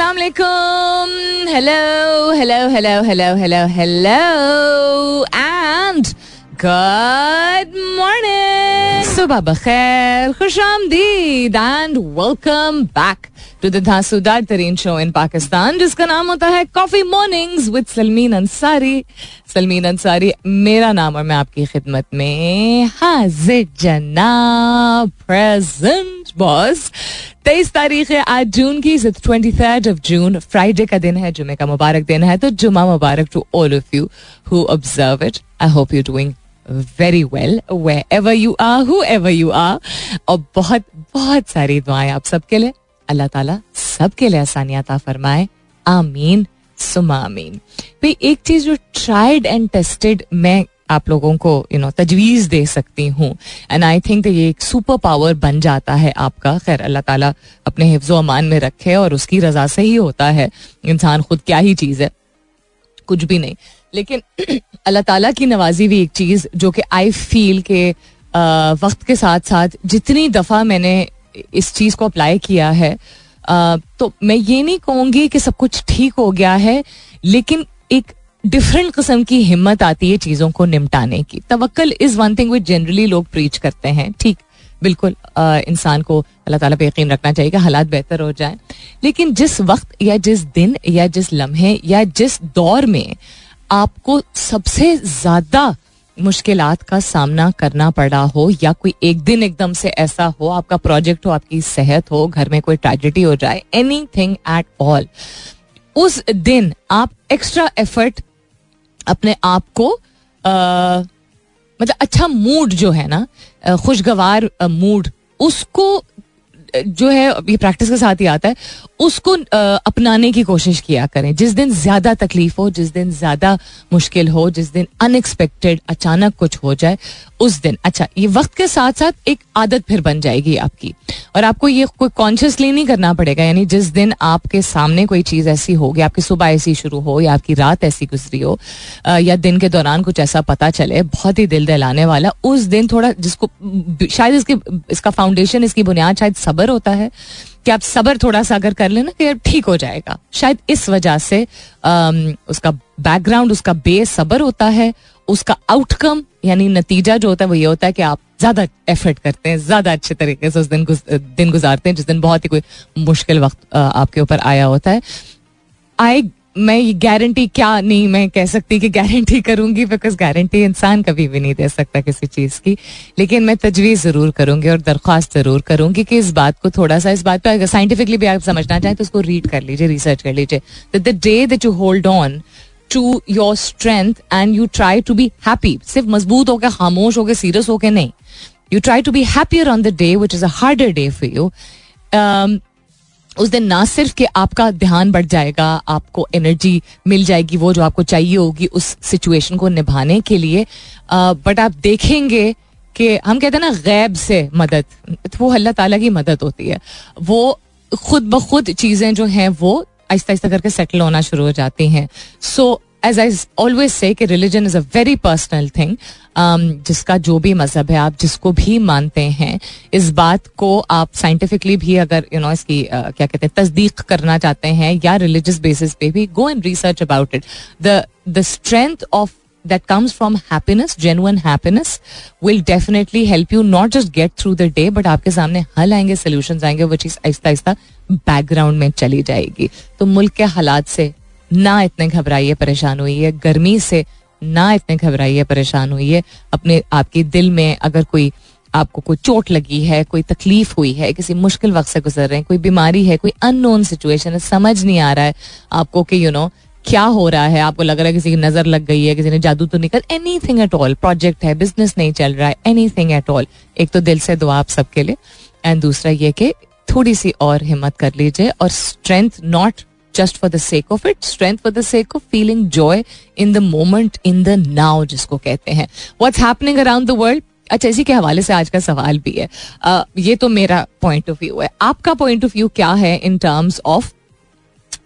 अस्सलाम वालेकुम hello hello hello hello hello hello and good morning सुबह बखैर खुश आमदीद and welcome back to the धांसूदार तरीन शो इन पाकिस्तान जिसका नाम होता है coffee mornings with Salmeen Ansari Salmeen Ansari मेरा नाम और मैं आपकी खिदमत में हाजिर जनाब प्रेजेंट बॉस तेईस तारीख है आज जून की twenty third of June Friday का दिन है जुमे का मुबारक दिन है तो जुमा मुबारक to all of you who observe it I hope you doing very well wherever you are whoever you are और बहुत बहुत सारी दुआएँ आप सबके लिए। अल्लाह ताला सबके लिए आसानियात फरमाए। आमीन सुमा आमीन। भाई एक चीज़ जो ट्राइड एंड टेस्टेड मैं आप लोगों को यू नो तजवीज दे सकती हूँ। एंड आई थिंक ये एक सुपर पावर बन जाता है आपका। खैर, अल्लाह ताला अपने हिफ्जो अमान में रखे और उसकी रजा से ही होता है। इंसान खुद क्या ही चीज़ है। कुछ भी नहीं। लेकिन अल्लाह ताला की नवाजी भी एक चीज़ जो कि आई फील के वक्त के साथ साथ जितनी दफ़ा मैंने इस चीज़ को अप्लाई किया है तो मैं ये नहीं कहूँगी कि सब कुछ ठीक हो गया है, लेकिन एक डिफरेंट किस्म की हिम्मत आती है चीज़ों को निपटाने की। तवक्ल is one thing which generally लोग प्रीच करते हैं, ठीक, बिल्कुल इंसान को अल्लाह ताला पे यकीन रखना चाहिए कि हालात बेहतर हो जाए। लेकिन जिस वक्त या जिस दिन या जिस लम्हे या जिस दौर में आपको सबसे ज़्यादा मुश्किल का सामना करना पड़ा हो या कोई एक दिन एकदम से ऐसा हो, आपका प्रोजेक्ट हो, आपकी सेहत हो, घर में कोई ट्रेजिडी हो जाए एनी थिंग एट ऑल उस दिन आप एक्स्ट्रा एफर्ट अपने आप को मतलब अच्छा मूड जो है ना खुशगवार मूड उसको जो है, ये प्रैक्टिस के साथ ही आता है, उसको अपनाने की कोशिश किया करें। जिस दिन ज़्यादा तकलीफ़ हो, जिस दिन ज़्यादा मुश्किल हो, जिस दिन अनएक्सपेक्टेड अचानक कुछ हो जाए, उस दिन। अच्छा ये वक्त के साथ साथ एक आदत फिर बन जाएगी आपकी। और आपको ये कोई कॉन्शियसली नहीं करना पड़ेगा, यानी जिस दिन आपके सामने कोई चीज़ ऐसी होगी आपकी सुबह ऐसी शुरू हो या आपकी रात ऐसी गुजरी हो या दिन के दौरान कुछ ऐसा पता चले, बहुत ही दिल दहलाने वाला, उस दिन थोड़ा जिसको, शायद इसकी, इसका फाउंडेशन इसकी बुनियाद शायद सबर होता है कि आप सबर थोड़ा सा अगर कर लेना कि ठीक हो जाएगा। शायद इस वजह से उसका बैकग्राउंड उसका बेस सबर होता है उसका आउटकम यानी नतीजा जो होता है वो ये होता है कि आप ज़्यादा एफर्ट करते हैं ज़्यादा अच्छे तरीके से उस दिन गुज, दिन गुजारते हैं जिस दिन बहुत ही कोई मुश्किल वक्त आपके ऊपर आया होता है। आई मैं ये गारंटी क्या नहीं मैं कह सकती कि गारंटी करूँगी बिकॉज़ गारंटी इंसान कभी भी नहीं दे सकता किसी चीज़ की। लेकिन मैं तजवीज ज़रूर करूँगी और दरख्वास्त ज़रूर करूँगी कि इस बात को थोड़ा सा इस बात पर अगर साइंटिफिकली भी आप समझना चाहें तो उसको रीड कर लीजिए रिसर्च कर लीजिए। The day that you hold on to your strength and you try to be happy सिर्फ़ मज़बूत होकर खामोश होकर सीरियस होकर नहीं। You try to be happier on the day which is a harder day for you उस दिन ना सिर्फ़ कि आपका ध्यान बढ़ जाएगा, आपको एनर्जी मिल जाएगी, वो जो आपको चाहिए होगी उस सिचुएशन को निभाने के लिए बट आप देखेंगे कि हम कहते हैं ना, गैब से मदद तो वो अल्लाह ताला की मदद होती है। वो खुद ब खुद चीज़ें जो हैं, वो आहिस्ता आहिस्ता करके सेटल होना शुरू हो जाती हैं। So as I always say कि religion is a very personal thing जिसका जो भी मज़हब है आप जिसको भी मानते हैं इस बात को आप साइंटिफिकली भी अगर यू you नो know, इसकी uh, क्या कहते हैं तस्दीक करना चाहते हैं या रिलीजियस बेसिस पे भी go and research about it the the strength of that comes from happiness, genuine happiness, will definitely help you not just get through the day, but आपके सामने हल आएँगे सोल्यूशन आएँगे वो चीज़ आहिस्ता आहिस्ता बैकग्राउंड में चली जाएगी. तो मुल्क के हालात से ना इतने घबराइए, परेशान हुई है गर्मी से ना इतने घबराइए, परेशान हुई है अपने आपके दिल में अगर कोई आपको कोई चोट लगी है, कोई तकलीफ़ हुई है, किसी मुश्किल वक्त से गुजर रहे हैं, कोई बीमारी है, कोई अननोन सिचुएशन है, समझ नहीं आ रहा है आपको कि यू नो क्या हो रहा है। आपको लग रहा है किसी की नज़र लग गई है, किसी ने जादू तो निकल anything at all project है बिज़नेस नहीं चल रहा है एनी थिंग एट ऑल एक तो दिल से दुआ आप सबके लिए। एंड दूसरा ये कि थोड़ी सी और हिम्मत कर लीजिए और strength not just for the sake of it strength for the sake of feeling joy in the moment in the now जिसको कहते हैं। What's happening around the world अच्छा इसी के हवाले से आज का सवाल भी है। ये तो मेरा पॉइंट ऑफ़ व्यू है। आपका पॉइंट ऑफ़ व्यू क्या है in terms of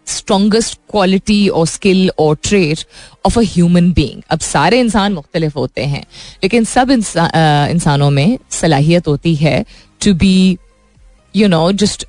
strongest quality और स्किल और trait of a human being अब सारे इंसान मुख्तलिफ़ होते हैं, लेकिन सब इंसानों में सलाहियत होती है to be you know just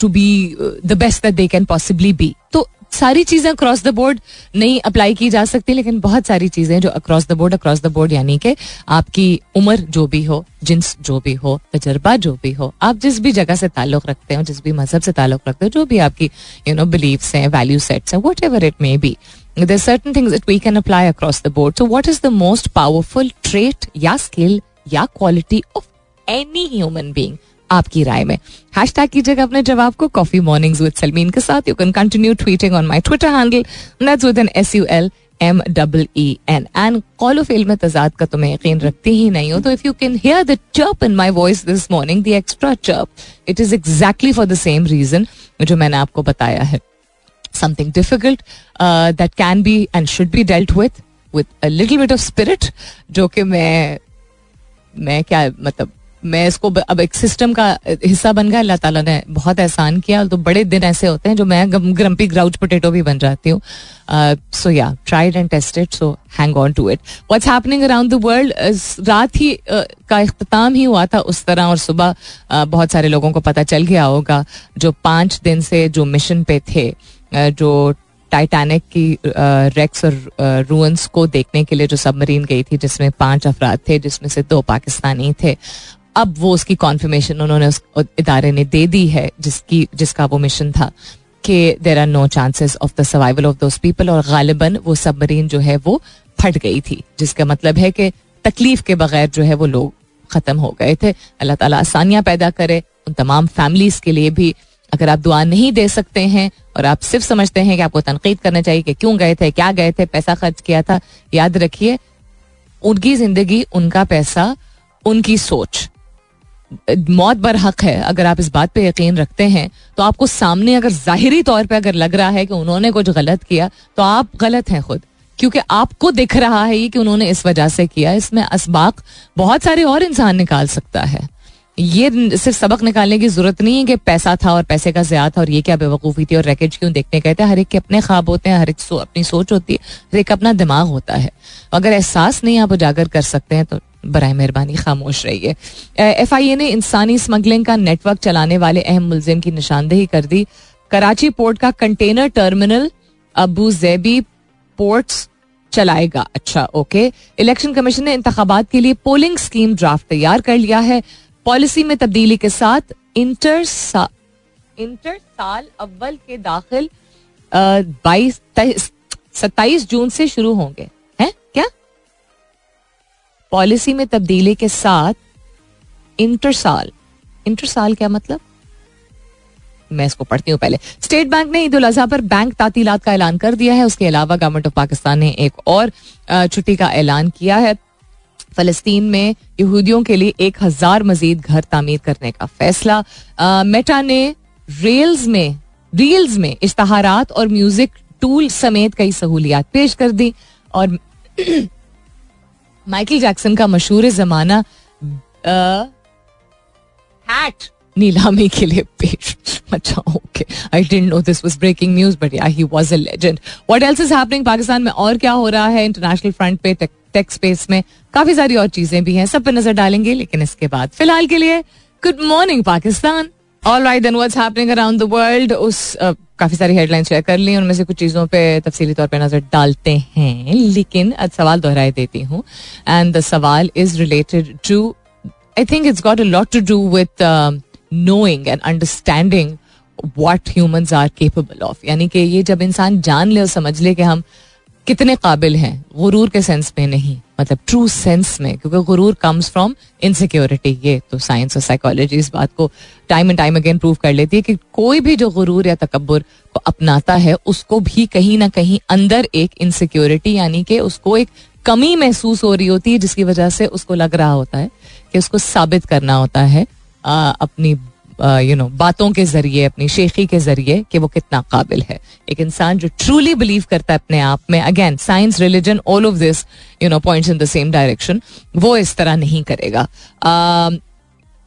to be the best that they can possibly be तो सारी चीज़ें अक्रॉस द बोर्ड नहीं अप्लाई की जा सकती लेकिन बहुत सारी चीज़ें जो across the board across the board यानी कि आपकी उम्र जो भी हो जिन्स जो भी हो तजर्बा जो भी हो आप जिस भी जगह से ताल्लुक रखते हो जिस भी मज़हब से ताल्लुक रखते हो जो भी आपकी यू नो बिलीव्स हैं वैल्यू सेट्स हैं whatever it may be there certain things that we can apply across the board. So, what is the most powerful trait या स्किल या quality of any human being? आपकी राय में। Hash tag कीजिएगा अपने जवाब को कॉफ़ी मॉर्निंग्स विद सलमीन के साथ। You can continue tweeting on my Twitter handle with N S U L M double E N and call फेल में तजाद का तुम्हें यकीन रखती ही नहीं हो। तो if you can hear the chirp in my voice this morning the extra chirp it is exactly for the same reason जो मैंने आपको बताया है। Something difficult that can be and should be dealt with with little bit of spirit जो कि मैं मैं क्या मतलब मैं इसको अब एक सिस्टम का हिस्सा बन गया अल्लाह ताला ने बहुत एहसान किया। तो बड़े दिन ऐसे होते हैं जो मैं ग्रम्पी ग्राउच पोटेटो भी बन जाती हूँ। So yeah tried and tested so hang on to it what's happening around the world रात ही uh, का अख्ताम ही हुआ था उस तरह और सुबह uh, बहुत सारे लोगों को पता चल गया होगा जो पाँच दिन से जो मिशन पे थे uh, जो टाइटैनिक की रेक्स और रूंस को देखने के लिए जो सबमरीन गई थी जिसमें पाँच अफराद थे जिसमें से दो पाकिस्तानी थे। अब वो उसकी कॉन्फर्मेशन उन्होंने उस इदारे ने दे दी है, जिसकी, जिसका वो मिशन था कि there are no chances of the survival of those people और गालिबन वो सबमरीन जो है वो फट गई थी, जिसका मतलब है कि तकलीफ़ के बगैर जो है वो लोग खत्म हो गए थे। अल्लाह ताला आसानियाँ पैदा करे, उन तमाम फैमिलीज़ के लिए भी अगर आप दुआ नहीं दे सकते हैं और आप सिर्फ़ समझते हैं कि आपको तनकीद करना चाहिए कि क्यों गए थे, क्या गए थे, पैसा खर्च किया था, याद रखिए, उनकी ज़िंदगी, उनका पैसा, उनकी सोच। मौत बर हक है। अगर आप इस बात पे यकीन रखते हैं तो आपको सामने अगर जाहिरी तौर पे अगर लग रहा है कि उन्होंने कुछ गलत किया तो आप गलत हैं खुद। क्योंकि आपको दिख रहा है ये कि उन्होंने इस वजह से किया। इसमें इसबाक बहुत सारे और इंसान निकाल सकता है। ये सिर्फ़ सबक निकालने की ज़रूरत नहीं है कि पैसा था और पैसे का ज़्यादा था और ये क्या बेवकूफ़ी थी और रैकेज क्यों देखने गए थे। हर एक के अपने ख्वाब होते हैं हर एक सो, अपनी सोच होती है हर एक अपना दिमाग होता है। अगर एहसास नहीं आप उजागर कर सकते हैं तो बर मेहरबानी खामोश रहिए। एफ़ आई ए ने इंसानी स्मगलिंग का नेटवर्क चलाने वाले अहम मुलजिम की निशानदेही कर दी। कराची पोर्ट का container terminal Abu Dhabi ports चलाएगा। अच्छा ओके। इलेक्शन कमीशन ने इंतबात के लिए पोलिंग स्कीम ड्राफ्ट तैयार कर लिया है। पॉलिसी में तब्दीली के साथ इंटर सा, इंटर साल अव्वल के दाखिल बाईस सत्ताईस जून से शुरू होंगे। पॉलिसी में तब्दीली के साथ इंटर साल इंटर साल क्या मतलब? मैं इसको पढ़ती हूँ पहले। स्टेट बैंक ने ईद उल अजहा पर बैंक तातीलात का ऐलान कर दिया है। उसके अलावा गवर्नमेंट ऑफ़ पाकिस्तान ने एक और छुट्टी का ऐलान किया है। फलस्तीन में यहूदियों के लिए एक हज़ार मजीद घर तामीर करने का फैसला। मेटा ने रेल्स में, रील्स में इश्तहारात और म्यूज़िक टूल समेत कई सहूलियात पेश कर दी और माइकल जैक्सन का मशहूर जमाना हैट नीलामी के लिए पेश। अच्छा okay I don't know this was breaking news but yeah he was a legend what else is happening Pakistan में? और क्या हो रहा है इंटरनेशनल फ्रंट पे टेक स्पेस में? काफ़ी सारी और चीज़ें भी हैं सब पे नज़र डालेंगे लेकिन इसके बाद फ़िलहाल के लिए good morning Pakistan all right then what's happening around the world उस uh, काफ़ी सारी हेडलाइन शेयर कर ली उनमें से कुछ चीज़ों पे तफसीली तौर पे नज़र डालते हैं। लेकिन आज सवाल दोहराए देती हूँ। एंड द सवाल is related to I think it's got a lot to do with knowing and understanding what humans are capable of यानी कि ये जब इंसान जान ले और समझ ले कि हम कितने काबिल हैं? गुरूर के सेंस में नहीं मतलब ट्रू सेंस में क्योंकि गुरूर कम्स फ्रॉम इनसिक्योरिटी ये तो साइंस और साइकोलॉजी इस बात को time and time again prove कर लेती है कि कोई भी जो गुरूर या तकबर को अपनाता है उसको भी कहीं ना कहीं अंदर एक इनसिक्योरिटी यानी कि उसको एक कमी महसूस हो रही होती है जिसकी वजह से उसको लग रहा होता है कि उसको साबित करना होता है आ, अपनी यू नो बातों के ज़रिए, अपनी शेखी के ज़रिए कि वो कितना काबिल है। एक इंसान जो ट्रूली बिलीव करता है अपने आप में again science religion all of this you know points in the same direction वो इस तरह नहीं करेगा।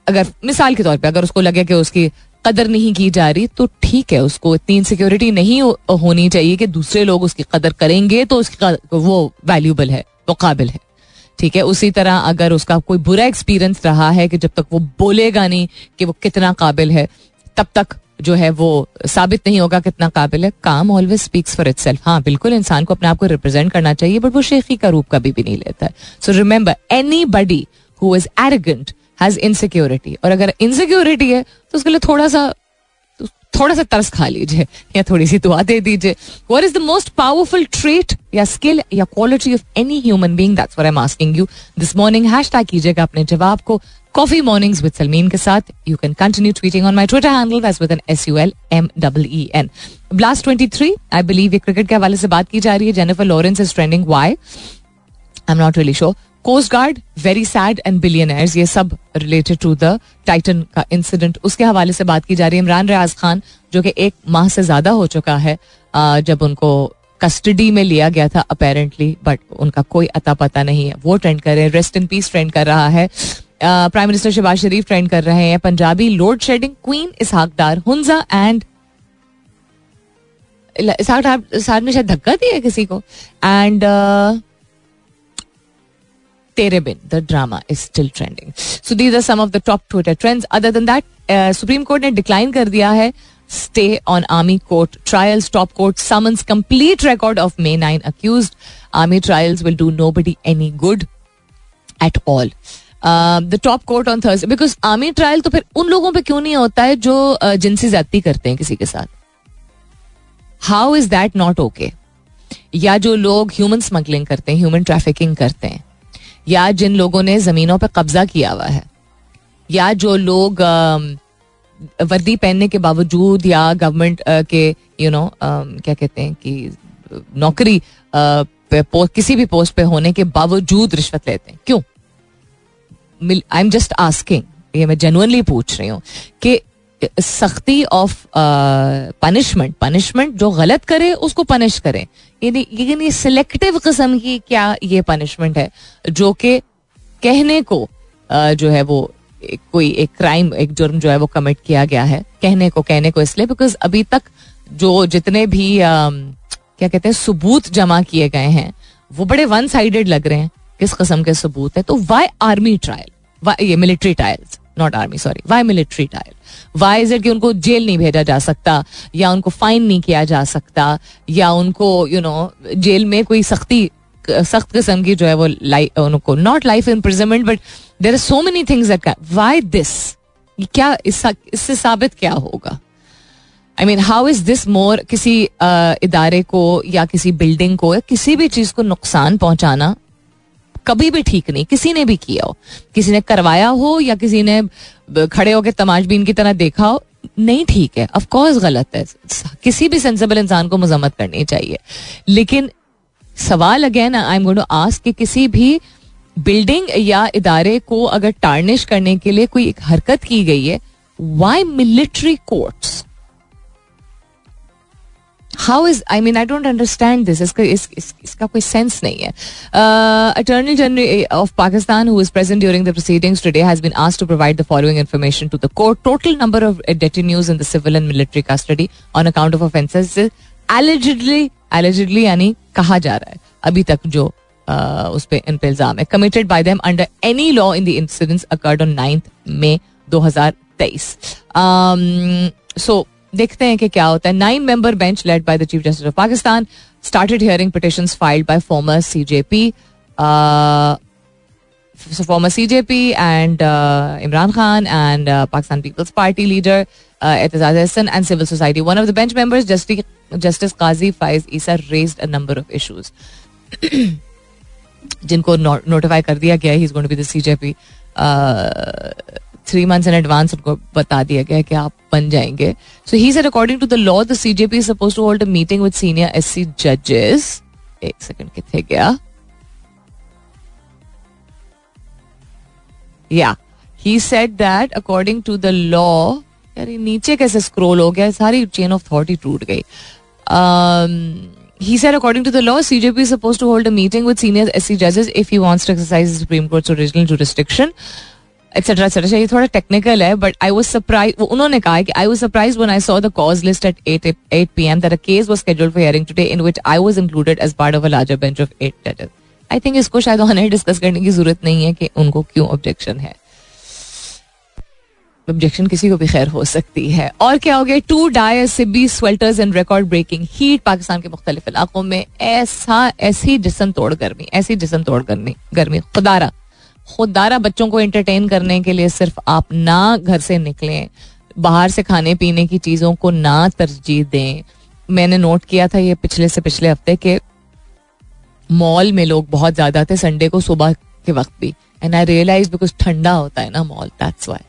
अगर, मिसाल के तौर पे अगर उसको लगे कि उसकी कदर नहीं की जा रही तो ठीक है, उसको इतनी इनसिक्योरिटी नहीं होनी चाहिए कि दूसरे लोग उसकी कदर करेंगे तो उसकी वो वैल्यूबल है, वो काबिल है। ठीक है? उसी तरह अगर उसका कोई बुरा एक्सपीरियंस रहा है कि जब तक वो बोलेगा नहीं कि वो कितना काबिल है, तब तक जो है वो साबित नहीं होगा कितना काबिल है। काम ऑलवेज स्पीक्स फॉर इट हाँ बिल्कुल इंसान को अपने आप को रिप्रेजेंट करना चाहिए बट वो शेखी का रूप कभी भी नहीं लेता है। So remember anybody who is arrogant has insecurity और अगर इनसिक्योरिटी है तो उसके लिए थोड़ा सा थोड़ा सा तरस खा लीजिए, या थोड़ी सी दुआ दे दीजिए। What is the most powerful trait या स्किल या quality of any human being that's I am asking you this morning hashtag कीजिएगा अपने जवाब को। कॉफ़ी मॉर्निंग्स विद सलमीन के साथ। You can continue tweeting on my Twitter handle with N S U L M double E N blast twenty three I believe ये cricket के हवाले से बात की जा रही है। Jennifer Lawrence is trending why I am not really sure coast guard very sad and billionaires ये सब रिलेटेड टू द टाइटन का इंसिडेंट उसके हवाले से बात की जा रही है इमरान रियाज खान, जो कि एक माह से ज़्यादा हो चुका है जब उनको कस्टडी में लिया गया था अपेरेंटली बट उनका कोई अता पता नहीं है। वो ट्रेंड कर रहे हैं रेस्ट इन पीस ट्रेंड कर रहा है। Prime minister Shehbaz Sharif trend कर रहे हैं, Punjabi load shedding queen Ishaq Dar Hunza and इसहाक डार ने शायद धक्का दिया किसी को। एंड तेरे Bin the drama is still trending so these are sum of the top Twitter trends other than that supreme court ने डिक्लाइन कर दिया है. Stay on army court trials. Top court summons record of of may 9 accused. Army trials will do nobody any good at all. The top court on Thurs because army trial तो फिर उन लोगों पे क्यों नहीं होता है जो uh, जिनसी ज्यादती करते हैं किसी के साथ? How is that not okay या जो लोग ह्यूमन स्मगलिंग करते हैं ह्यूमन ट्रैफिकिंग करते हैं या जिन लोगों ने जमीनों पर कब्जा किया हुआ है या जो लोग वर्दी पहनने के बावजूद या गवर्नमेंट के यू you नो know, क्या कहते हैं कि नौकरी किसी भी पोस्ट पे होने के बावजूद रिश्वत लेते हैं। क्यों? आई एम जस्ट आस्किंग ये मैं जेनुअनली पूछ रही हूँ कि सख्ती ऑफ़ पनिशमेंट पनिशमेंट जो गलत करे उसको पनिश करें। यानी सिलेक्टिव किस्म की क्या ये पनिशमेंट है? जो कि कहने को जो है वो एक, कोई एक क्राइम एक जुर्म जो है वो कमिट किया गया है। कहने को कहने को इसलिए बिकॉज़ अभी तक जो जितने भी uh, क्या कहते हैं सबूत जमा किए गए हैं वो बड़े वन साइडेड लग रहे हैं किस किस्म के सबूत है। तो वाई आर्मी ट्रायल वाई ये military trials not army sorry why military trial why is it कि उनको जेल नहीं भेजा जा सकता? या उनको फाइन नहीं किया जा सकता? या उनको you you know know, jail में कोई सख्ती सख्त किस्म की जो है वो लाइफ उनको not life in imprisonment but there are so many things why this क्या इससे साबित क्या होगा? I mean how is this more किसी इदारे को या किसी बिल्डिंग को या किसी भी चीज़ को नुकसान पहुंचाना? कभी भी ठीक नहीं, किसी ने भी किया हो। किसी ने करवाया हो या किसी ने खड़े होकर तमाशबीन की तरह देखा हो, नहीं ठीक है। ऑफ़ कोर्स गलत है। किसी भी सेंसेबल इंसान को मजम्मत करनी चाहिए। लेकिन सवाल again I am going to ask कि किसी भी बिल्डिंग या इदारे को अगर टार्निश करने के लिए कोई एक हरकत की गई है why military courts how is I mean I don't understand this इसका इस, इस, इसका कोई सेंस नहीं है attorney general of Pakistan who is present during the proceedings today has been asked to provide the following information to the court total number of detainees in the civil and military custody on account of offences allegedly allegedly यानी कहा जा रहा है अभी तक जो uh, उस पर इन पर इल्ज़ाम है committed by them under any law in the incidents occurred on ninth May 2023 so देखते हैं कि क्या होता है nine member bench led by the chief justice of Pakistan started hearing petition filed by former CJP uh, Imran Khan and uh, Pakistan People's Party leader uh, Etizaz Ehsan and civil society. One of the bench members, Justice, Justice Qazi Faiz Isa, raised a number of issues. जिनको notify कर दिया गया he is going be the CJP three months in advance उनको बता दिया गया कि आप बन जाएँगे so he said according to the law the CJP is suppose to hold a meeting with senior SC जजेस एक सेकंड कितने गया या he said that according to the law यार नीचे कैसे स्क्रोल हो गया सारी चेन ऑफ़ थॉट ही टूट गई he said according to the law cjp is supposed to hold a meeting with senior sc judges if he wants to exercise the supreme court's original jurisdiction etcetera etcetera ये थोड़ा technical है but I was surprise उन्होंने कहा कि I was surprise when I saw the cause list at 8 8 PM that a case was scheduled for hearing today in which I was included as part of a larger bench of 8 जजेस I think इसको शायद वहाँ discuss करने की ज़रूरत नहीं है कि उनको क्यों ऑब्जेक्शन है। ऑब्जेक्शन किसी को भी खैर हो सकती है। और क्या हो गया? To Dyer Sibi swelters and record breaking heat Pakistan के मुख्तलिफ़ इलाकों में ऐसा, ऐसी जिसम तोड़ गर्मी, ऐसी जिसम तोड़ गर्मी गर्मी। खुदारा। खुदारा बच्चों को एंटरटेन करने के लिए सिर्फ़ आप ना घर से निकलें, बाहर से खाने पीने की चीज़ों को ना तरजीह दें। मैंने नोट किया था ये पिछले से पिछले हफ़्ते के मॉल में लोग बहुत ज़्यादा थे संडे को सुबह के वक्त भी। एंड आई रियलाइज़ बिकॉज़ ठंडा होता है ना मॉल दैट्स वाई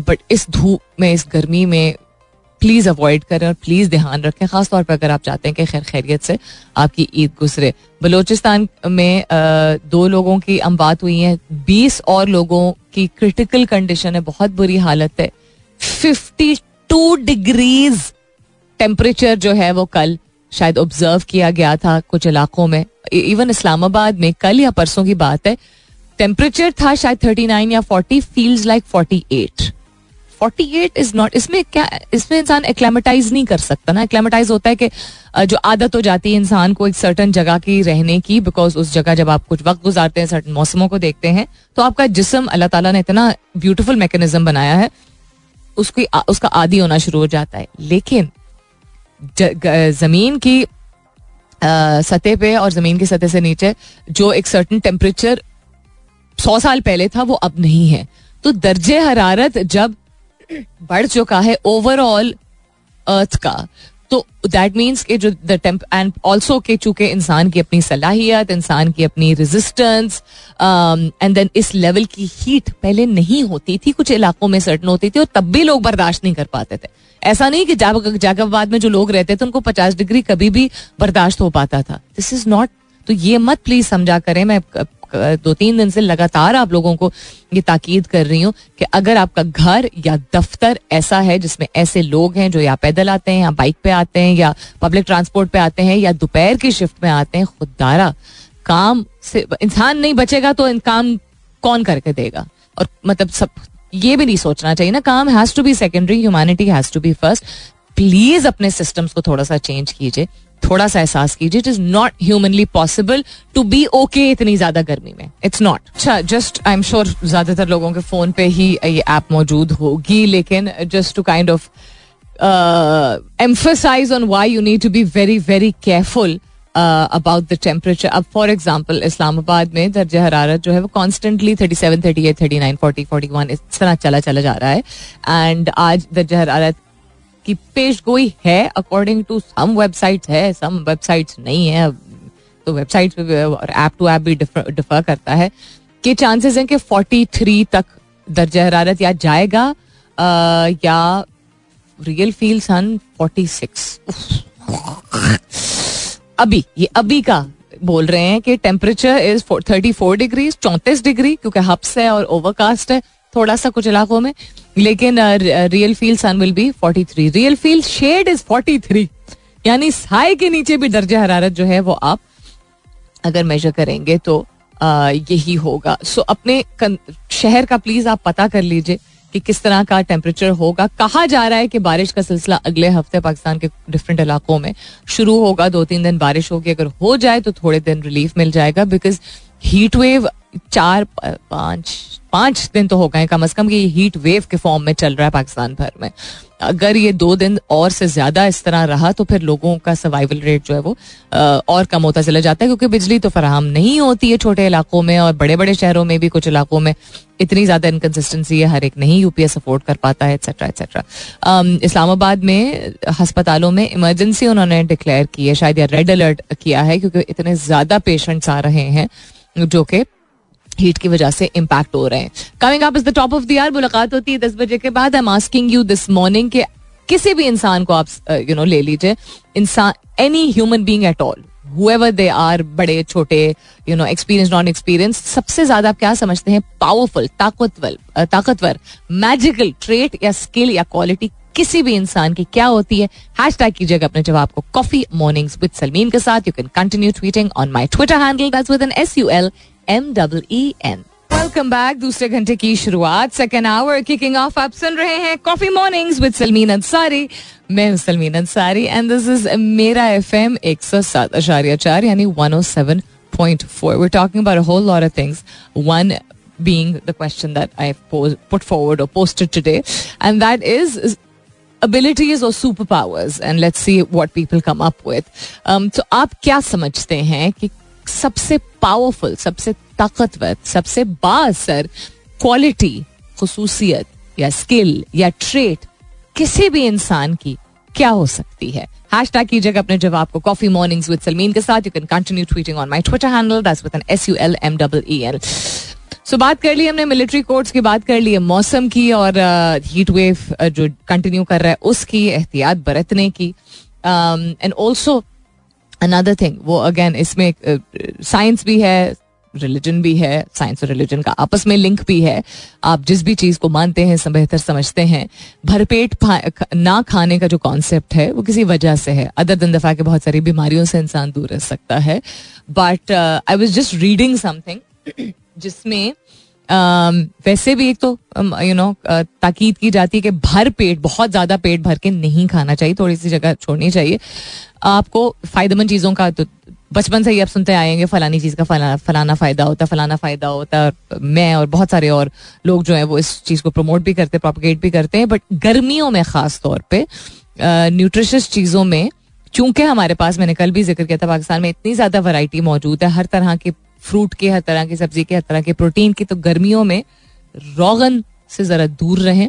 बट इस धूप में, इस गर्मी में प्लीज़ अवॉइड करें और प्लीज़ ध्यान रखें। खासतौर पर अगर आप चाहते हैं कि खैर खैरियत से आपकी ईद गुजरे। बलोचिस्तान में दो लोगों की हम बात हुई है। बीस और लोगों की क्रिटिकल कंडीशन है। बहुत बुरी हालत है। फिफ्टी टू डिग्रीज टेम्परेचर जो है वो कल शायद ऑब्ज़र्व किया गया था कुछ इलाकों में। इवन इस्लामाबाद में कल या परसों की बात है। टेम्परेचर था शायद थर्टी नाइन या forty feels like forty eight forty eight is not इसमें क्या, इसमें इंसान एक्लेमेटाइज नहीं कर सकता ना। एक्लेमेटाइज होता है कि जो आदत हो जाती है इंसान को एक सर्टन जगह की रहने की बिकॉज़ उस जगह जब आप कुछ वक्त गुजारते हैं सर्टन मौसमों को देखते हैं तो आपका जिसम, अल्लाह ताला ने इतना ब्यूटीफुल मैकेनिज्म बनाया है, उसकी उसका आदि होना शुरू हो जाता है। लेकिन ज़मीन की सतह पे और ज़मीन की सतह से नीचे जो एक सर्टन टेम्परेचर सौ साल पहले था, वो अब नहीं है। तो दर्जे हरारत जब बढ़ चुका है ओवरऑल अर्थ का। तो दैट मीन्स के जो द टेम्प एंड ऑल्सो के चूँकि इंसान की अपनी सलाहियत, इंसान की अपनी रेजिस्टेंस एंड देन इस लेवल की हीट पहले नहीं होती थी, कुछ इलाकों में सर्टन होती थी, और तब भी लोग बर्दाश्त नहीं कर पाते थे। ऐसा नहीं कि जागबाद में जो लोग रहते थे, उनको पचास डिग्री कभी भी बर्दाश्त हो पाता था। दिस इज़ नॉट तो ये मत प्लीज़ समझा करें, मैं दो तीन दिन से लगातार आप लोगों को ये ताकीद कर रही हूँ कि अगर आपका घर या दफ्तर ऐसा है जिसमें ऐसे लोग हैं जो या पैदल आते हैं या बाइक पे आते हैं या पब्लिक ट्रांसपोर्ट पे आते हैं या दोपहर की शिफ्ट में आते हैं खुदारा काम से इंसान नहीं बचेगा तो काम कौन करके देगा? और मतलब सब, ये भी नहीं सोचना चाहिए ना, काम has to be secondary humanity has to be first please अपने सिस्टम्स को थोड़ा सा चेंज कीजिए। थोड़ा सा एहसास कीजिए it is not humanly possible to be okay इतनी ज़्यादा गर्मी में. इट्स नॉट अच्छा जस्ट आई एम श्योर ज़्यादातर लोगों के फ़ोन पे ही ये ऐप मौजूद होगी, लेकिन just to kind of emphasize on why you need to be very very careful about the temperature अब फॉर एग्ज़ाम्पल इस्लामाबाद में दर्ज हरारत जो है वो constantly thirty seven thirty eight thirty nine forty forty one इस तरह चला चला जा रहा है. एंड आज दर्ज हरारत की पेश गोई है अकॉर्डिंग टू सम वेबसाइट्स है सम वेबसाइट्स नहीं है तो वेबसाइट्स और ऐप टू ऐप भी डिफर करता है कि चांसेस हैं कि 43 तक दर्ज हरारत या जाएगा आ, या रियल फील सन 46 अभी ये अभी का बोल रहे हैं कि टेम्परेचर इज़ 34 डिग्री चौंतीस डिग्री क्योंकि हब्स है और ओवरकास्ट है थोड़ा सा कुछ इलाकों में। लेकिन real feel sun will be 43 real feel shade is 43 यानी साय के नीचे भी दर्जा हरारत जो है वो आप अगर मेजर करेंगे तो यही होगा। सो अपने शहर का प्लीज़ आप पता कर लीजिए कि किस तरह का टेम्परेचर होगा। कहा जा रहा है कि बारिश का सिलसिला अगले हफ़्ते पाकिस्तान के डिफरेंट इलाकों में शुरू होगा। दो तीन दिन बारिश होगी। अगर हो जाए तो थोड़े दिन रिलीफ मिल जाएगा बिकॉज़ हीट वेव चार, पाँच पाँच दिन तो हो गए कम अज कम ये हीट वेव के फॉर्म में चल रहा है पाकिस्तान भर में। अगर ये दो दिन और से ज़्यादा इस तरह रहा तो फिर लोगों का सर्वाइवल रेट जो है वो और कम होता चला जाता है, क्योंकि बिजली तो फराहम नहीं होती है छोटे इलाकों में और बड़े बड़े शहरों में भी कुछ इलाकों में इतनी ज़्यादा इनकन्सिस्टेंसी है, हर एक नहीं यूपीएस अफोर्ड कर पाता है एक्सेट्रा एक्सेट्रा इस्लामाबाद में अस्पतालों में इमरजेंसी उन्होंने डिक्लेयर की है, शायद या रेड अलर्ट किया है, क्योंकि इतने ज़्यादा पेशेंट्स आ रहे हैं, जो कि हीट की वजह से इम्पैक्ट हो रहे हैं। Coming up is the top of the मुलाकात होती है दस बजे के बाद। I am asking you this morning के किसी भी इंसान को आप यू नो ले लीजिए। इंसान any human being at all whoever they are बड़े, छोटे you know experience non experience सबसे ज़्यादा आप क्या समझते हैं? पावरफुल ताकतवर ताकतवर मैजिकल ट्रेट या स्किल या क्वालिटी किसी भी इंसान की क्या होती है? हैश टैग कीजिएगा अपने जवाब को। कॉफ़ी मॉर्निंग्स विद सलमीन के साथ। You can continue tweeting on my Twitter handle with N S U L M W E N welcome back दूसरे घंटे की शुरुआत सेकेंड आवर किकिंग ऑफ़ आप सुन रहे हैं coffee mornings with Salmeen Ansari मैं हूँ Salmeen Ansari and this is मेरा एफ़ एम एक सौ सात अशारिया चार यानी one O seven 101.4. We're talking about a whole lot of things. One being the question that I've pos- put forward or posted today, and that abilities or superpowers. And let's see what people come up with. Um, तो आप क्या समझते हैं कि सबसे powerful सबसे ताकतवर सबसे बासर क्वालिटी खसूसियत या स्किल या ट्रेट किसी भी इंसान की क्या हो सकती है? हैश टैग कीजिएगा अपने जवाब को कॉफ़ी मॉर्निंग्स विद सलमीन के साथ। You can continue tweeting on my Twitter handle that's with N S U L M double E L so बात कर ली हमने मिलिट्री कोर्ट्स की बात कर ली है मौसम की और हीट uh, वेव uh, जो कंटिन्यू कर रहा है उसकी एहतियात बरतने की। एंड ऑल्सो अनदर थिंग वो अगेन इसमें साइंस भी है रिलीजन भी है साइंस और रिलीजन का आपस में लिंक भी है। आप जिस भी चीज़ को मानते हैं बेहतर समझते हैं। भरपेट ना खाने का जो कॉन्सेप्ट है, वो किसी वजह से है। अदर दिन दफ़ा के बहुत सारी बीमारियों से इंसान दूर रह सकता है। But I was just reading something जिसमें वैसे भी एक तो यू नो ताकीद की जाती है कि भर पेट, बहुत ज़्यादा पेट भर के नहीं खाना चाहिए थोड़ी सी जगह छोड़नी चाहिए। आपको फ़ायदेमंद चीज़ों का तो बचपन से ही आप सुनते आएँगे फलानी चीज़ का फलाना फलाना फ़ायदा होता है फलाना फ़ायदा होता है मैं और बहुत सारे और लोग जो है वो इस चीज़ को प्रमोट भी करते हैं प्रोपोगेट भी करते हैं बट गर्मियों में खास तौर पे न्यूट्रिशियस चीज़ों में, चूँकि हमारे पास, मैंने कल भी ज़िक्र किया था, पाकिस्तान में इतनी ज़्यादा वैरायटी मौजूद है, हर तरह के फ्रूट के, हर तरह की सब्ज़ी के, हर तरह के प्रोटीन की तो गर्मियों में रोगन से जरा दूर रहें।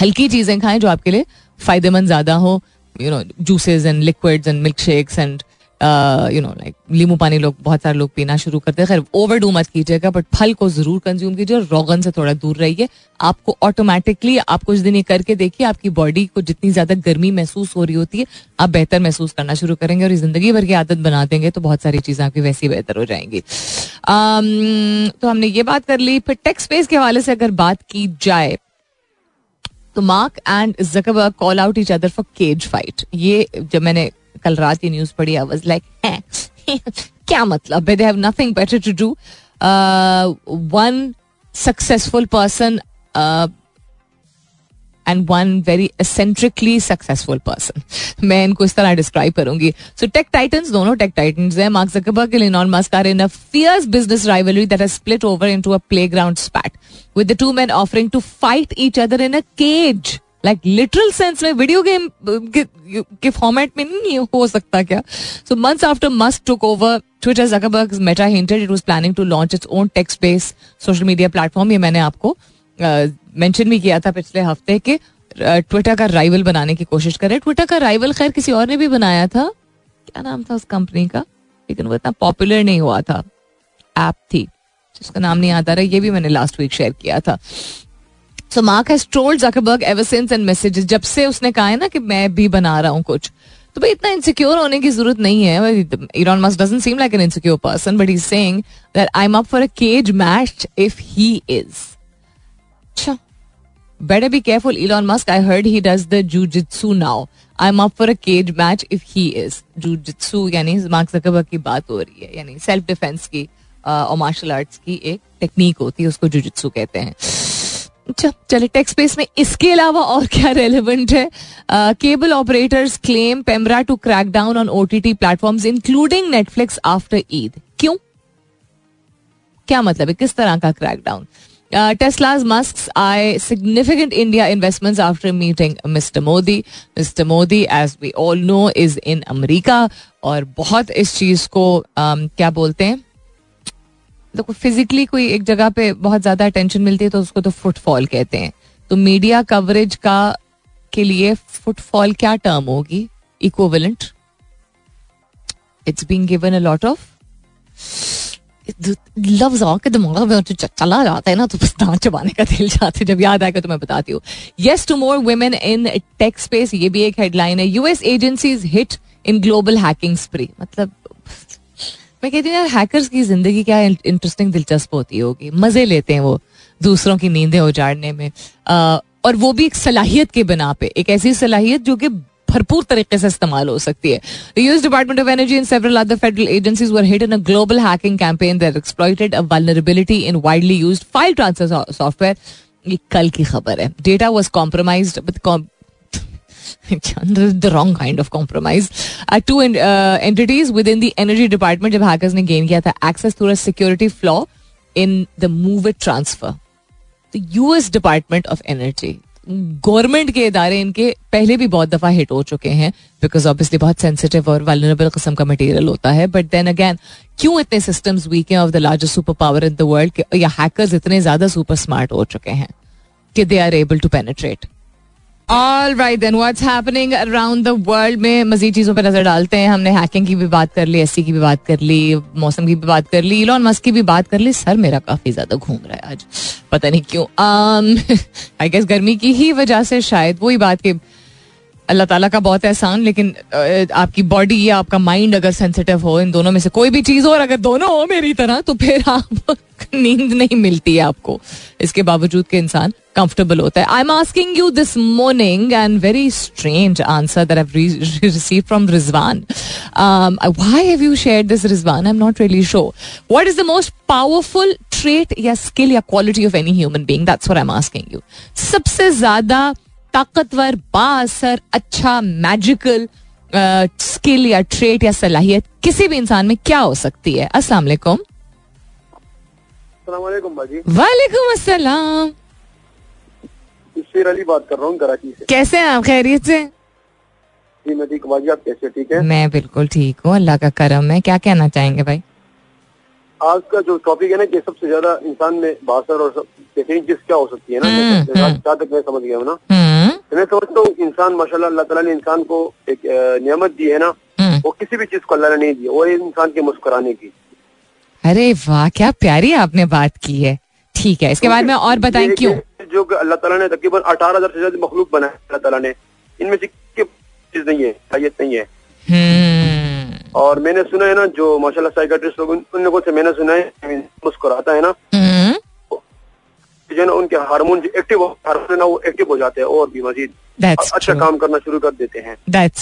हल्की चीज़ें खाएँ जो आपके लिए फ़ायदेमंद ज़्यादा हो you know juices and liquids and milk shakes and you know like limbu pani लोग, बहुत सारे लोग पीना शुरू करते हैं। खैर ओवर डू मत कीजिएगा बट फल को ज़रूर कंज्यूम कीजिए और रोगन से थोड़ा दूर रहिए। आपको ऑटोमेटिकली आप कुछ दिन ये करके देखिए, आपकी बॉडी को जितनी ज़्यादा गर्मी महसूस हो रही होती है, आप बेहतर महसूस करना शुरू करेंगे और ज़िंदगी भर की आदत बना देंगे तो बहुत सारी चीज़ें आपकी वैसी बेहतर हो जाएँगी। तो हमने ये बात कर ली, फिर टेक्स स्पेस के हवाले से अगर बात की जाए तो Mark and Zuckerberg call out each other for cage fight ये जब मैंने कल रात की न्यूज़ पढ़ी आई वाज लाइक क्या मतलब they have nothing better to do one successful person and one very eccentrically successful person मैं इनको इस तरह डिस्क्राइब करूँगी. सो टेक टाइटन्स दोनों टेक टाइटन्स हैं. Mark Zuckerberg and Elon Musk are in a fierce business rivalry that has split over into a playground spat with the two man offering to fight each other in a cage like literal sense में video game के format में नहीं हो सकता क्या? So months after Musk took over Twitter Zuckerberg Meta hinted it was planning to launch its own text based social media platform ये मैंने आपको मेंशन uh, भी किया था पिछले हफ़्ते के ट्विटर uh, का राइवल बनाने की कोशिश करे ट्विटर का राइवल खैर किसी और ने भी बनाया था। क्या नाम था उस कंपनी का? लेकिन वो इतना पॉपुलर नहीं हुआ था। ऐप थी जिसका नाम नहीं आता रहा ये भी मैंने लास्ट वीक शेयर किया था। So Mark has trolled Zuckerberg ever since and messages जब से उसने कहा है ना कि मैं भी बना रहा हूँ कुछ। तो भाई इतना इनसिक्योर होने की ज़रूरत नहीं है। Elon Musk doesn't seem like an insecure person but he saying that I am up for a cage match if he is अच्छा। Better be careful, Elon Musk. I heard he does the jujitsu now. I'm up for a cage match if he is. Jujitsu, यानी Mark Zuckerberg की बात हो रही है। यानी self defence की और मार्शल आर्ट्स की एक टेक्निक होती है, उसको जुजित्सु कहते हैं। अच्छा चले टेक्स स्पेस में इसके अलावा और क्या रेलिवेंट है? Cable operators claim PEMRA to crack down on O T T platform including Netflix after Eid क्यों? क्या मतलब है? किस तरह का crack down Tesla's Musk eyes significant India investments after meeting Mister Modi Mister Modi as we all know is in अमरीका और बहुत इस चीज़ को um, क्या बोलते हैं? देखो फिजिकली कोई एक जगह पे बहुत ज़्यादा अटेंशन मिलती है तो उसको तो फुटफॉल कहते हैं। तो मीडिया कवरेज का के लिए फुटफॉल क्या टर्म होगी? Equivalent it's being given a lot of लफ्ज आके दिमाग में चला जाता है ना तो बस दांत चबाने का दिल जाता जब याद आएगा तो मैं बताती हूँ। Yes to more women in tech space ये भी एक हेडलाइन है। US agencies hit in global hacking spree मतलब मैं कहती हूँ यार हैकर्स की ज़िंदगी क्या इंटरेस्टिंग दिलचस्प होती होगी? मज़े लेते हैं वो दूसरों की नींदें उजाड़ने में। आ, और वो भी एक सलाहियत के बिना पे एक ऐसी सलाहियत जो कि भरपूर तरीके से इस्तेमाल हो सकती है। The US department of energy and several other federal agencies were hit in a global hacking campaign that exploited a vulnerability in widely used file transfer software ये कल की खबर है। Data was compromised with wrong kind of compromise to entities within the energy department जब hackers ने gain किया था access through security flaw in the move it transfer the US department of energy government के इदारे इनके पहले भी बहुत दफ़ा हिट हो चुके हैं बिकॉज़ ऑब्वियसली बहुत सेंसिटिव और वालरेबल किस्म का मटेरियल होता है बट देन अगैन क्यों इतने सिस्टम्स वीक हैं of the largest super power in the world या हैकर्स इतने ज़्यादा सुपर स्मार्ट हो चुके हैं, कि they are able to penetrate all right then what's happening around the world में मजीद चीज़ों पर नज़र डालते हैं। हमने हैकिंग की भी बात कर ली एससी की भी बात कर ली मौसम की भी बात कर ली इलॉन मस्क की भी बात कर ली। सर मेरा काफ़ी ज़्यादा घूम रहा है आज। पता नहीं क्यों आई um, गेस गर्मी की ही वजह से शायद वही बात की अल्लाह ताला का बहुत एहसान, लेकिन आपकी बॉडी या आपका माइंड अगर सेंसिटिव हो इन दोनों में से कोई भी चीज़ हो और अगर दोनों हो मेरी तरह तो फिर आप नींद नहीं मिलती है आपको। इसके बावजूद के इंसान कंफर्टेबल होता है। I am asking you this morning and very strange answer that I receive from Rizwan why have you share this Rizwan I am not really sure what is the most powerful trait या skill या quality of any human being that's I am asking you सबसे ज़्यादा ताकतवर बासर अच्छा magical skill या trait या सलाहियत किसी भी इंसान में क्या हो सकती है? अस्सलाम वालेकुम। वालेकुम अस्सलाम। अली बात कर रहा हूँ कराची से। कैसे हैं आप? खैरियत से? जी मैं ठीक बाजी आप कैसे ठीक है? मैं बिल्कुल ठीक हूँ। अल्लाह का करम है। क्या कहना चाहेंगे भाई? आज का जो टॉपिक है ना कि सबसे ज़्यादा इंसान में बासर और चीज़ क्या हो सकती है ना। हम्म, जहाँ हम्म। तक मैं समझ गया हूँ ना। हम्म। तो मैं समझता हूँ इंसान माशाल्लाह अल्लाह ताला ने इंसान को एक नियामत दी है ना हम्म। वो किसी भी चीज़ को अल्लाह ने नहीं दी वो इंसान के मुस्कुराने की। अरे वाह क्या प्यारी आपने बात की है। ठीक है इसके बाद में और बताएँ क्यों? जो अल्लाह ताला ने तकरीबन अठारह हज़ार से ज़्यादा मखलूक बनाया अल्लाह ताला ने इनमें से चीज़ नहीं है सैयद नहीं है। हम्म। और मैंने सुना है ना जो माशाल्लाह साइकाट्रिस्ट लोग उन उन लोगों से मैंने सुना है मुस्कुराता है ना हम्म। जो है ना उनके हारमोन एक्टिव हारमोन है ना वो एक्टिव हो जाते हैं और भी मजीद। अच्छा काम करना शुरू कर देते हैं।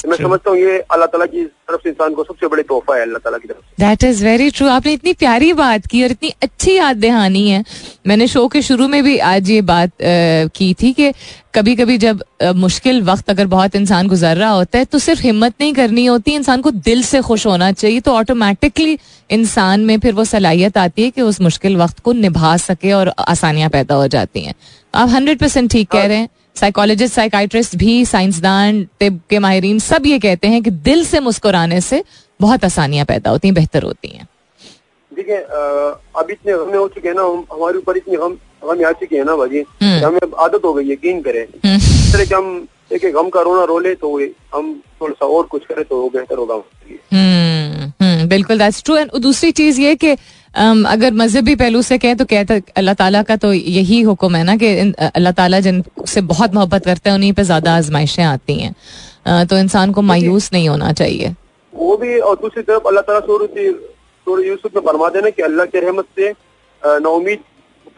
मैं ट्रू समझता हूँ ये अल्लाह ताला की तरफ़ से इंसान को सबसे बड़े तोहफा है अल्लाह ताला की तरफ़ दैट इज़ वेरी ट्रू आपने इतनी प्यारी बात की और इतनी अच्छी याद दहानी है। मैंने शो के शुरू में भी आज ये बात अ, की थी कि कभी कभी जब अ, मुश्किल वक्त अगर बहुत इंसान गुजर रहा होता है तो सिर्फ़ हिम्मत नहीं करनी होती। इंसान को दिल से खुश होना चाहिए तो ऑटोमेटिकली इंसान में फिर वो सलाहियत आती है कि उस मुश्किल वक्त को निभा सके और आसानियाँ पैदा हो जाती हैं। आप हंड्रेड परसेंट ठीक कह रहे हैं। साइकोलॉजिस्ट साइकाइट्रिस्ट भी साइंसदान तिब के माहिरीन सब ये कहते हैं कि दिल से मुस्कुराने से बहुत आसानियाँ पैदा होती हैं बेहतर होती हैं देखिए अब इतने गम हो चुके हैं ना हम हमारे ऊपर इतनी गम गम आ चुकी है ना भाजी। हम्म। हमें आदत हो गई यकीन करें। हम्म, इस तरह कि हम एक एक गम का रोना रोले तो हम थोड़ा सा और कुछ करें तो बेहतर होगा हम्म, हम्म, बिल्कुल दैट्स ट्रू एंड दूसरी चीज़ ये कि अगर मजहबी पहलू से कहें तो कहता अल्लाह ताला का तो यही हुक्म है ना कि अल्लाह ताला जिन से बहुत मोहब्बत करते हैं उन्हीं पे ज़्यादा आजमाइशें आती हैं। तो इंसान को मायूस नहीं होना चाहिए। वो भी और दूसरी तरफ़ अल्लाह ताला सूरत सूरत यूसुफ में फरमा देना कि अल्लाह के रहमत से नाउमीद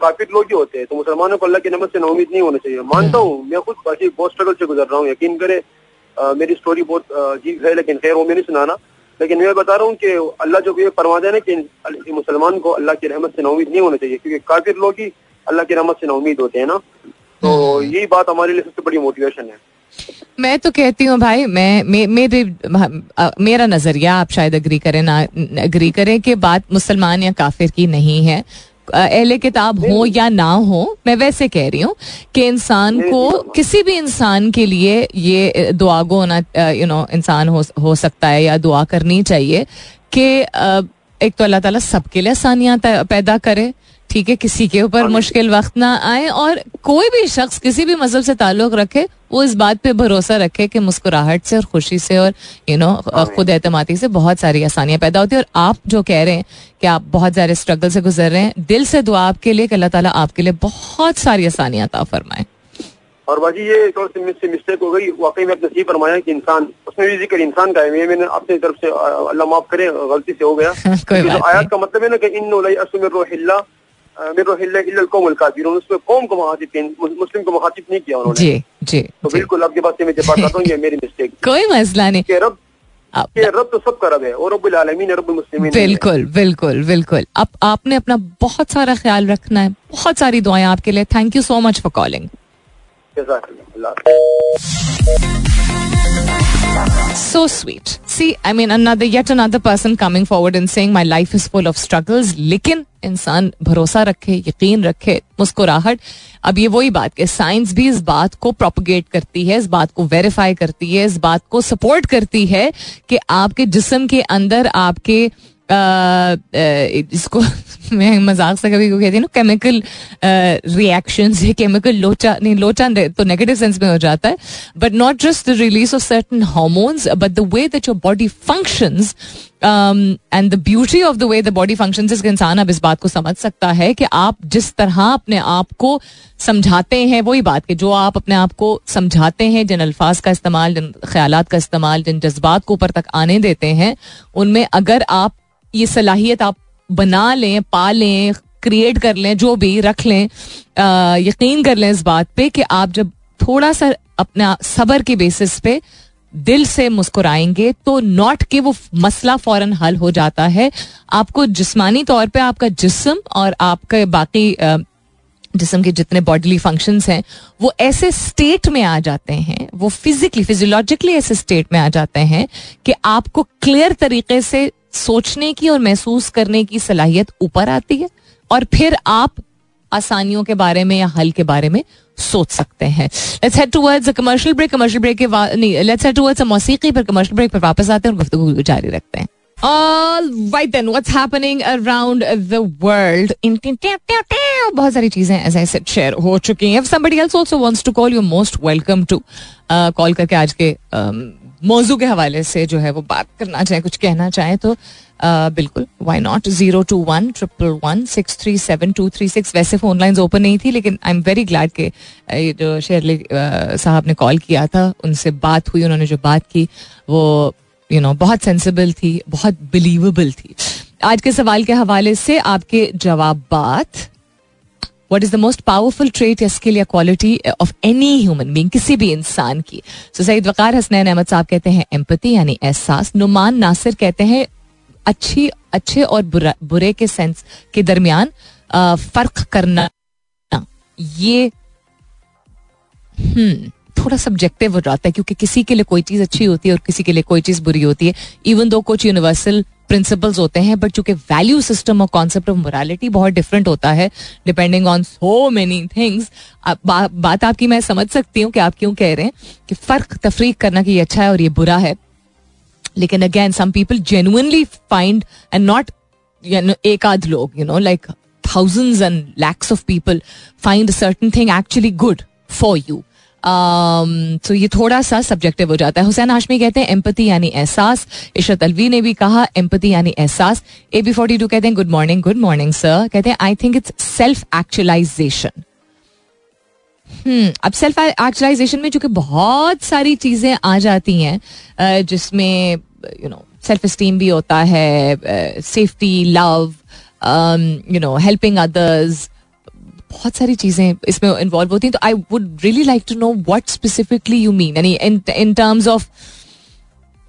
काफ़ी लोग ही होते हैं। तो मुसलमानों को अल्लाह की रहमत से नाउमीद नहीं होना चाहिए। मानता हूँ मैं खुद बाकी बहुत स्ट्रगल से गुजर रहा हूँ। यकीन करे मेरी स्टोरी बहुत अजीब है लेकिन खैर वो मैं नहीं सुनाना लेकिन मैं बता रहा हूँ कि अल्लाह जो ये फरमा देना कि मुसलमान को अल्लाह की रहमत से नाउमीद नहीं होना चाहिए क्योंकि काफिर लोग ही अल्लाह की रहमत से नाउमीद होते हैं ना। तो यही बात हमारे लिए सबसे बड़ी मोटिवेशन है। मैं तो कहती हूँ भाई मैं मे, मेरे मेरा नज़रिया आप शायद अग्री करें ना अग्री करें कि बात मुसलमान या काफिर की नहीं है। अहले किताब हो या ना हो मैं वैसे कह रही हूँ कि इंसान को किसी भी इंसान के लिए ये दुआ गो होना यू नो इंसान हो हो सकता है या दुआ करनी चाहिए कि एक तो अल्लाह ताला सबके लिए आसानियाँ पैदा करे ठीक है किसी के ऊपर मुश्किल वक्त ना आए और कोई भी शख्स किसी भी मज़हब से ताल्लुक रखे वो इस बात पे भरोसा रखे कि मुस्कुराहट से और खुशी से और यू नो खुद एतमादी से बहुत सारी आसानियाँ पैदा होती है। और आप जो कह रहे हैं कि आप बहुत सारे स्ट्रगल से गुजर रहे हैं दिल से दुआ आपके लिए कि अल्लाह ताला आपके लिए बहुत सारी आसानियाँ अता फरमाए। और बाजी ये थोड़ी सी मुझसे मिस्टेक हो गई। वाकई में अपने फरमाया कि इंसान उसमें भी ज़िक्र इंसान का है। मैंने अपनी तरफ़ से अल्लाह माफ़ करे गलती से हो गया। आयत का मतलब है ना कि इन असमिल्ला उसमें कौम को मुखातिब मुस्लिम को मुखातिब नहीं किया उन्होंने। जी जी तो बिल्कुल आपके पास से मैं बात करता हूँ ये मेरी मिस्टेक कोई मसला नहीं। रब आप- रब तो सबका रब है और रब्बुल आलमीन रब्बुल मुस्लिमीन बिल्कुल बिल्कुल बिल्कुल। अब आपने अपना बहुत सारा ख्याल रखना है बहुत सारी दुआएँ आपके लिए। Thank you so much for calling. So sweet. See, I mean, another yet another person coming forward and saying my life is full of struggles. लेकिन इंसान भरोसा रखे यकीन रखे मुस्कुराहट अब ये वही बात कि साइंस भी इस बात को प्रोपोगेट करती है इस बात को वेरीफाई करती है इस बात को सपोर्ट करती है कि आपके जिस्म के अंदर आपके इसको मैं मज़ाक से कभी कहती हूँ ना केमिकल रिएक्शन केमिकल लोचा, नहीं, लोचा तो नेगेटिव सेंस में हो जाता है but not just the release of certain hormones but the way that your body functions and the beauty of the way the body function इस इंसान अब इस बात को समझ सकता है कि आप जिस तरह अपने आप को समझाते हैं, वही बात कि जो आप अपने आप को समझाते हैं, जिन अल्फाज का इस्तेमाल, जिन ख्याल का इस्तेमाल, जिन जज्बात को ऊपर तक आने देते हैं, उनमें अगर आप ये सलाहियत आप बना लें, पा लें क्रिएट कर लें, जो भी रख लें यकीन कर लें इस बात पे कि आप जब थोड़ा सा अपना सबर के बेसिस पे दिल से मुस्कुराएँगे तो नॉट कि वो मसला फ़ौरन हल हो जाता है। आपको जिस्मानी तौर पे आपका जिस्म और आपके बाकी जिसम के जितने बॉडीली फ़ंक्शंस हैं, वो ऐसे स्टेट में आ जाते हैं, वो फिजिकली फिजियोलॉजिकली ऐसे स्टेट में आ जाते हैं कि आपको क्लियर तरीके से सोचने की और महसूस करने की सलाहियत ऊपर आती है और फिर आप आसानियों के बारे में या हल के बारे में सोच सकते हैं let's head towards a commercial break commercial break के नहीं लेट्स हेड टुवर्ड्स अ मौसीकी पर कमर्शियल ब्रेक पर वापस आते हैं और गुफ्तगू जारी रखते हैं All right then, what's happening around the world? बहुत सारी चीज़ें I said share हो चुकी हैं. If somebody else also wants to call, you're most welcome to uh, call करके आज के um, मौजू के हवाले से जो है वो बात करना चाहे कुछ कहना चाहे तो uh, बिल्कुल why not zero two one triple one six three seven two three six वैसे फ़ोन लाइन ओपन नहीं थी लेकिन आई एम वेरी ग्लैड के ये जो शेरली साहब ने कॉल किया था उनसे बात हुई उन्होंने जो बात की वो यू you नो know, बहुत सेंसिबल थी बहुत बिलीवेबल थी। आज के सवाल के हवाले से आपके जवाब बात what is the most powerful trait या स्किल या quality of any human being किसी भी इंसान की? सो सईद वकार हसनैन अहमद साहब कहते हैं एम्पति यानी एहसास। नुमान नासिर कहते हैं अच्छी अच्छे और बुरा, के सेंस के दरमियान फ़र्क करना। ये हम्म थोड़ा सब्जेक्टिव हो जाता है क्योंकि किसी के लिए कोई चीज़ अच्छी होती है और किसी के लिए कोई चीज़ बुरी होती है। इवन दो कुछ यूनिवर्सल प्रिंसिपल्स होते हैं बट चूँकि वैल्यू सिस्टम और कॉन्सेप्ट ऑफ़ मोरालिटी बहुत डिफरेंट होता है depending on so many things बात आपकी मैं समझ सकती हूँ कि आप क्यों कह रहे हैं कि फ़र्क तफरीक करना कि ये अच्छा है और ये बुरा है लेकिन again some people genuinely find and not एक आध लोग you know like lakhs of people find a certain thing actually good for you. Um, तो ये थोड़ा सा सब्जेक्टिव हो जाता है। हुसैन हाशमी कहते हैं एम्पति यानी एहसास। इशरत अलवी ने भी कहा एम्पति यानी एहसास। ए बी फोर्टी टू कहते हैं good morning good morning sir कहते हैं I think it's self actualization hmm अब सेल्फ एक्चुअलाइजेशन में चूँकि बहुत सारी चीज़ें आ जाती हैं जिसमें यू नो सेल्फ स्टीम भी होता है safety love you know helping others बहुत सारी चीज़ें इसमें इन्वॉल्व होती हैं। तो I would really like to know what specifically you mean यानी इन टर्म्स ऑफ़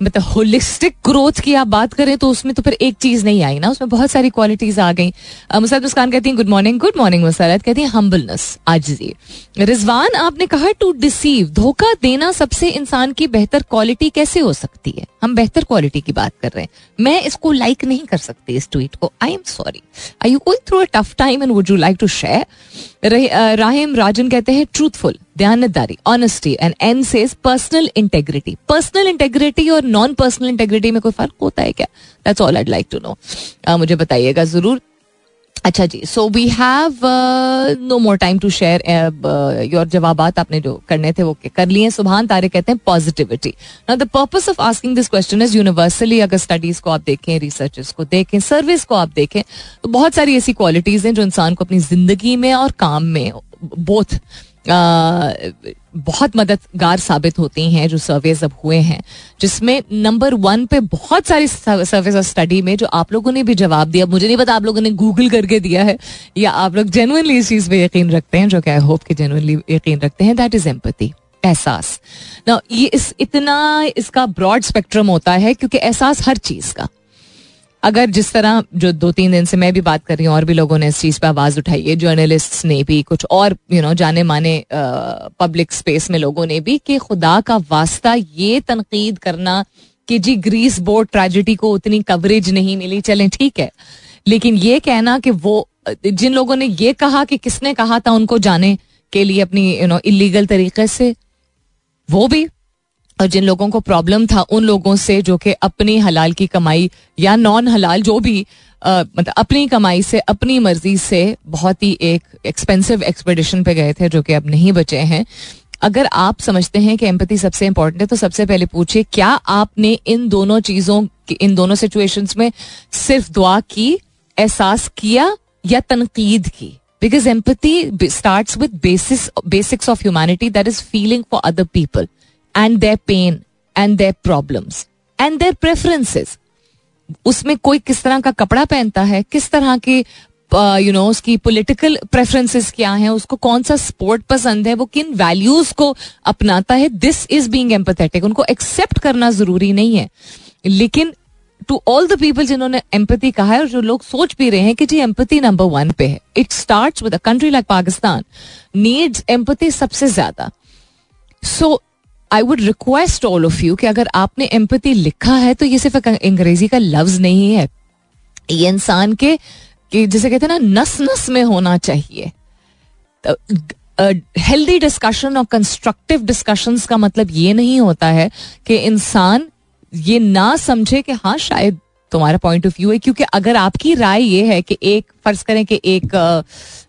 मतलब होलिस्टिक ग्रोथ की आप बात करें तो उसमें तो फिर एक चीज़ नहीं आई ना। उसमें बहुत सारी क्वालिटीज आ गई। मुसरत मुस्कान कहती हैं good morning good morning Musarrat कहती हैं हम्बलनेस आजिजी। रिजवान, आपने कहा टू डिसीव धोखा देना सबसे इंसान की बेहतर क्वालिटी कैसे हो सकती है? हम बेहतर क्वालिटी की बात कर रहे हैं। मैं इसको लाइक नहीं कर सकती इस ट्वीट को। I am sorry I you going through a tough time and would you like to share Rahim Rajan कहते हैं truthful दयानतदारी honesty and an says personal integrity personal integrity और नॉन पर्सनल इंटेग्रिटी में कोई फ़र्क होता है क्या? That's all I'd like to know मुझे बताइएगा ज़रूर। अच्छा जी so we have no more time to share your जवाबात आपने जो करने थे वो कर लिए सुबहान तारे कहते हैं positivity now the purpose of asking this question is universally अगर स्टडीज़ को आप देखें रिसर्चेस को देखें सर्विस को आप देखें तो बहुत सारी ऐसी क्वालिटीज हैं जो इंसान को अपनी ज़िंदगी में और काम में बोथ बहुत मददगार साबित होती हैं जो सर्वेज अब हुए हैं, जिसमें नंबर वन पे बहुत सारी सर्वेज और स्टडी में जो आप लोगों ने भी जवाब दिया, मुझे नहीं पता आप लोगों ने गूगल करके दिया है, या आप लोग जेनुअनली इस चीज़ पे यकीन रखते हैं, जो कि आई होप कि जेनुअनली यकीन रखते हैं दैट इज़ एम्पति एहसास। ना ये इस, इतना इसका ब्रॉड स्पेक्ट्रम होता है, क्योंकि एहसास हर चीज़ का। अगर जिस तरह जो दो तीन दिन से मैं भी बात कर रही हूँ और भी लोगों ने इस चीज़ पर आवाज़ उठाई है जर्नलिस्ट ने भी कुछ और यू you नो know, जाने माने पब्लिक स्पेस में लोगों ने भी कि खुदा का वास्ता ये तनकीद करना कि जी ग्रीस बोर्ड ट्रेजिडी को उतनी कवरेज नहीं मिली चलें ठीक है। लेकिन ये कहना कि वो जिन लोगों ने ये कहा कि किसने कहा था उनको जाने के लिए अपनी यू नो इलीगल तरीके से वो भी और जिन लोगों को प्रॉब्लम था, उन लोगों से जो कि अपनी हलाल की कमाई या नॉन हलाल जो भी मतलब अपनी कमाई से, अपनी मर्ज़ी से बहुत ही एक एक्सपेंसिव एक्सपेडिशन पे गए थे, जो कि अब नहीं बचे हैं। अगर आप समझते हैं कि एम्पति सबसे इंपॉर्टेंट है तो सबसे पहले पूछिए, क्या आपने इन दोनों चीज़ों इन दोनों सिचुएशंस में सिर्फ़ दुआ की, एहसास किया या तनकीद की? Because empathy start with basis basics of humanity that is feeling for other people and their pain and their problems and their preferences उसमें कोई किस तरह का कपड़ा पहनता है, किस तरह के यू नो उसकी पॉलिटिकल प्रेफरेंसेस क्या हैं, उसको कौन सा स्पोर्ट पसंद है, वो किन वैल्यूज़ को अपनाता है दिस इज़ बीइंग एम्पथेटिक उनको एक्सेप्ट करना ज़रूरी नहीं है। लेकिन टू ऑल द पीपल जिन्होंने एम्पति कहा है और जो लोग सोच भी रहे हैं कि जी एम्पति नंबर वन पे है। It start with a country like Pakistan needs empathy सबसे ज़्यादा। So I would request all of you कि अगर आपने एम्पति लिखा है तो ये सिर्फ़ अंग्रेज़ी का लफ्ज नहीं है। ये इंसान के जिसे कहते हैं ना नस नस में होना चाहिए। हेल्दी डिस्कशन और कंस्ट्रक्टिव डिस्कशन का मतलब ये नहीं होता है कि इंसान ये ना समझे कि हाँ शायद तुम्हारा पॉइंट ऑफ़ व्यू है क्योंकि अगर आपकी राय ये है कि एक फ़र्ज़ करें कि एक आ,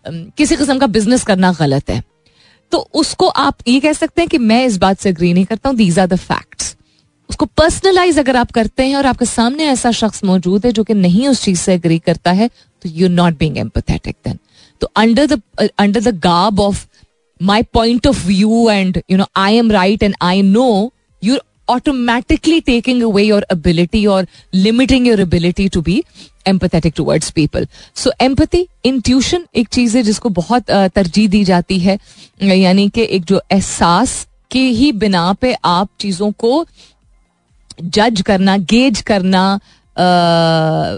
किसी किस्म का बिज़नेस करना गलत है। तो उसको आप ये कह सकते हैं कि मैं इस बात से अग्री नहीं करता हूँ दीज आर द फैक्ट्स उसको पर्सनलाइज अगर आप करते हैं और आपके सामने ऐसा शख्स मौजूद है जो कि नहीं उस चीज़ से अग्री करता है तो you not being empathetic then तो under the under the garb of my point of view and you know I am right and I know you automatically taking away your ability और limiting your ability to be empathetic towards people so empathy intuition एक चीज़ है जिसको बहुत तरजीह दी जाती है। यानी कि एक जो एहसास के ही बिना पे आप चीज़ों को जज करना गेज करना आ,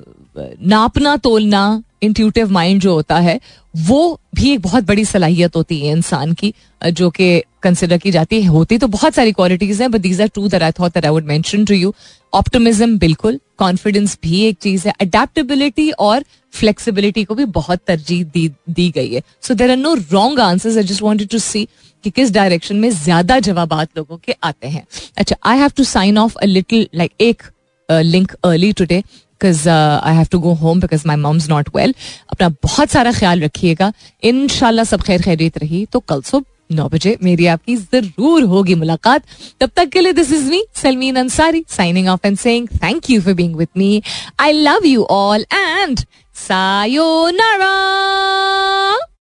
नापना तोलना इंट्यूटिव माइंड जो होता है, वो भी एक बहुत बड़ी सलाहियत होती है इंसान की जो कि कंसिडर की जाती है। होती तो बहुत सारी क्वालिटीज हैं but these are two that I thought that I would mention to you optimism बिल्कुल। कॉन्फिडेंस भी एक चीज़ है। अडेप्टेबिलिटी और फ्लेक्सिबिलिटी को भी बहुत तरजीह दी दी गई है। So there are no wrong answers I just wanted to see कि किस डायरेक्शन में ज़्यादा जवाब लोगों के आते हैं। अच्छा I have to sign off a little like एक link early today because I have to go home because my mum's not well अपना बहुत सारा ख्याल रखिएगा। इन सब खैर खैरियत रही। तो कल सुबह नौ बजे मेरी आपकी ज़रूर होगी मुलाकात। तब तक के लिए this is me Salmeen Ansari signing off and saying thank you for being with me I love you all and sayonara